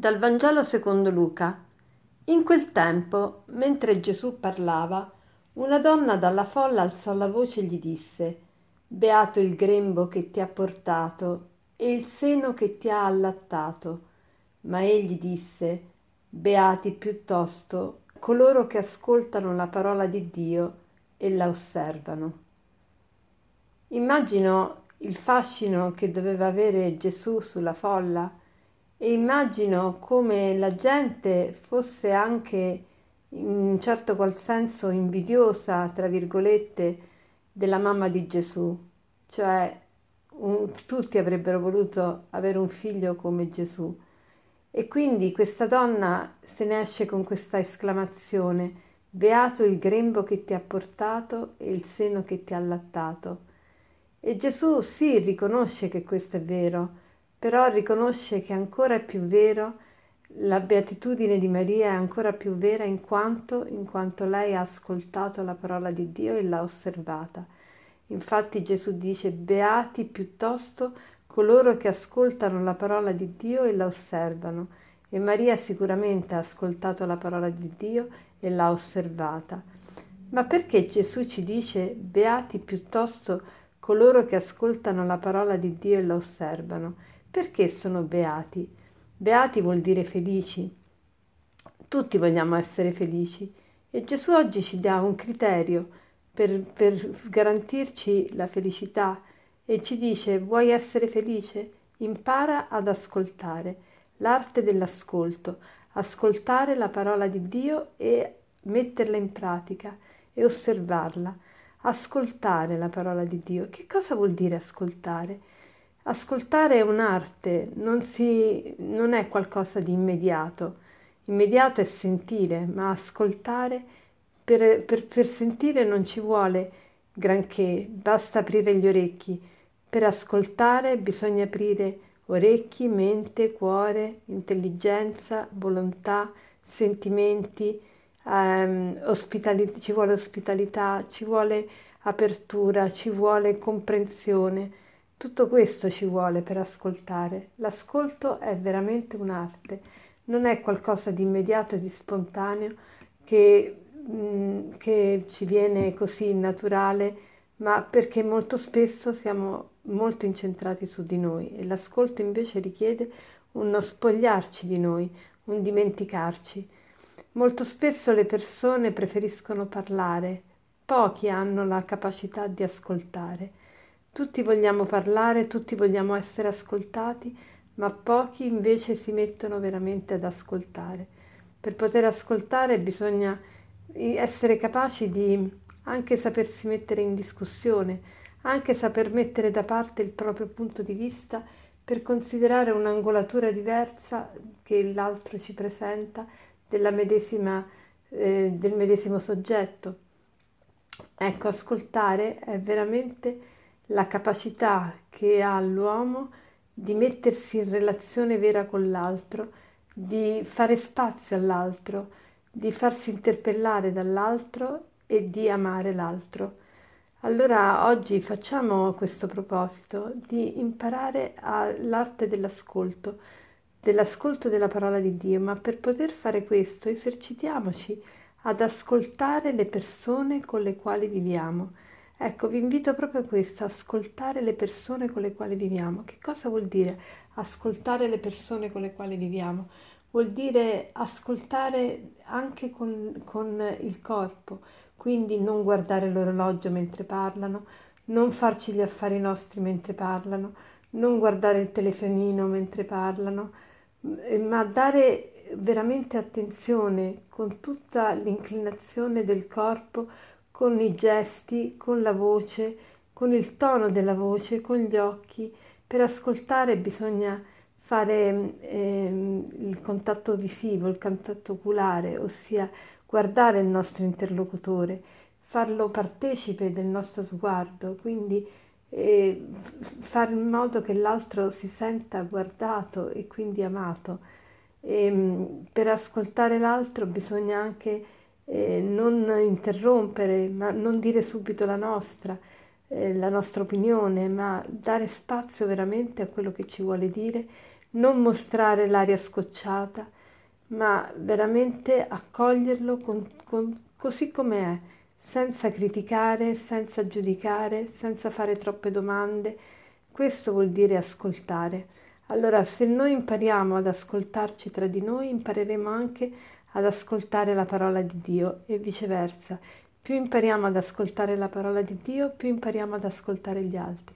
Dal Vangelo secondo Luca. In quel tempo, mentre Gesù parlava, una donna dalla folla alzò la voce e gli disse Beato il grembo che ti ha portato e il seno che ti ha allattato. Ma egli disse Beati piuttosto coloro che ascoltano la parola di Dio e la osservano. Immagino il fascino che doveva avere Gesù sulla folla e immagino come la gente fosse anche in un certo qual senso invidiosa, tra virgolette, della mamma di Gesù, cioè un, tutti avrebbero voluto avere un figlio come Gesù. E quindi questa donna se ne esce con questa esclamazione, beato il grembo che ti ha portato e il seno che ti ha allattato. E Gesù sì riconosce che questo è vero, però riconosce che ancora è più vero, la beatitudine di Maria è ancora più vera in quanto, in quanto lei ha ascoltato la parola di Dio e l'ha osservata. Infatti Gesù dice, beati piuttosto coloro che ascoltano la parola di Dio e la osservano. E Maria sicuramente ha ascoltato la parola di Dio e l'ha osservata. Ma perché Gesù ci dice, beati piuttosto coloro che ascoltano la parola di Dio e la osservano? Perché sono beati? Beati vuol dire felici. Tutti vogliamo essere felici e Gesù oggi ci dà un criterio per, per garantirci la felicità e ci dice vuoi essere felice? Impara ad ascoltare, l'arte dell'ascolto, ascoltare la parola di Dio e metterla in pratica e osservarla. Ascoltare la parola di Dio. Che cosa vuol dire ascoltare? Ascoltare è un'arte, non, si, non è qualcosa di immediato. Immediato è sentire, ma ascoltare, per, per, per sentire non ci vuole granché, basta aprire gli orecchi. Per ascoltare bisogna aprire orecchi, mente, cuore, intelligenza, volontà, sentimenti, ehm, ospitalità, ci vuole ospitalità, ci vuole apertura, ci vuole comprensione. Tutto questo ci vuole per ascoltare. L'ascolto è veramente un'arte, non è qualcosa di immediato e di spontaneo che, mh, mm, che ci viene così naturale, ma perché molto spesso siamo molto incentrati su di noi e l'ascolto invece richiede uno spogliarci di noi, un dimenticarci. Molto spesso le persone preferiscono parlare, pochi hanno la capacità di ascoltare. Tutti vogliamo parlare, tutti vogliamo essere ascoltati, ma pochi invece si mettono veramente ad ascoltare. Per poter ascoltare bisogna essere capaci di anche sapersi mettere in discussione, anche saper mettere da parte il proprio punto di vista per considerare un'angolatura diversa che l'altro ci presenta medesima, eh, del medesimo soggetto. Ecco, ascoltare è veramente la capacità che ha l'uomo di mettersi in relazione vera con l'altro, di fare spazio all'altro, di farsi interpellare dall'altro e di amare l'altro. Allora oggi facciamo questo proposito di imparare l'arte dell'ascolto, dell'ascolto della parola di Dio, ma per poter fare questo esercitiamoci ad ascoltare le persone con le quali viviamo Ecco, vi invito proprio a questo, ascoltare le persone con le quali viviamo. Che cosa vuol dire ascoltare le persone con le quali viviamo? Vuol dire ascoltare anche con, con il corpo, quindi non guardare l'orologio mentre parlano, non farci gli affari nostri mentre parlano, non guardare il telefonino mentre parlano, eh, ma dare veramente attenzione con tutta l'inclinazione del corpo con i gesti, con la voce, con il tono della voce, con gli occhi. Per ascoltare bisogna fare eh, il contatto visivo, il contatto oculare, ossia guardare il nostro interlocutore, farlo partecipe del nostro sguardo, quindi eh, fare in modo che l'altro si senta guardato e quindi amato. E, ehm, per ascoltare l'altro bisogna anche eh, non interrompere, ma non dire subito la nostra, eh, la nostra opinione, ma dare spazio veramente a quello che ci vuole dire, non mostrare l'aria scocciata, ma veramente accoglierlo con, con, così com'è, senza criticare, senza giudicare, senza fare troppe domande. Questo vuol dire ascoltare. Allora, se noi impariamo ad ascoltarci tra di noi, impareremo anche ad ascoltare la parola di Dio e viceversa. Più impariamo ad ascoltare la parola di Dio, più impariamo ad ascoltare gli altri.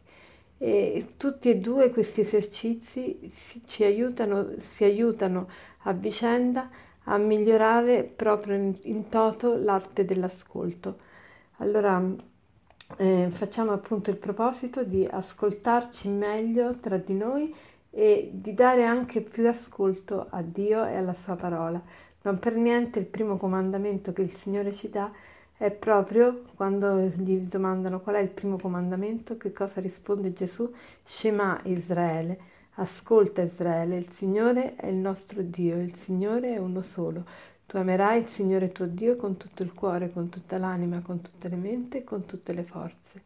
E tutti e due questi esercizi ci aiutano, si aiutano a vicenda a migliorare proprio in, in toto l'arte dell'ascolto. Allora eh, facciamo appunto il proposito di ascoltarci meglio tra di noi e di dare anche più ascolto a Dio e alla sua parola. Non per niente il primo comandamento che il Signore ci dà è proprio quando gli domandano qual è il primo comandamento, che cosa risponde Gesù? Shema Israele, ascolta Israele, il Signore è il nostro Dio, il Signore è uno solo. Tu amerai il Signore tuo Dio con tutto il cuore, con tutta l'anima, con tutte le mente e con tutte le forze.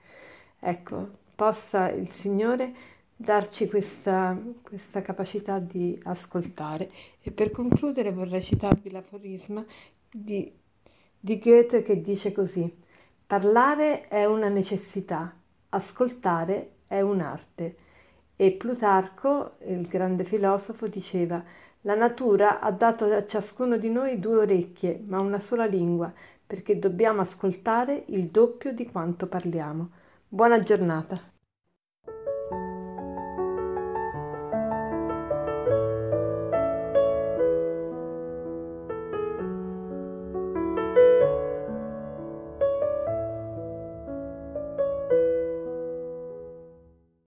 Ecco, possa il Signore darci questa, questa capacità di ascoltare. E per concludere vorrei citarvi l'aforisma di, di Goethe che dice così, parlare è una necessità, ascoltare è un'arte. E Plutarco, il grande filosofo, diceva, la natura ha dato a ciascuno di noi due orecchie, ma una sola lingua, perché dobbiamo ascoltare il doppio di quanto parliamo. Buona giornata.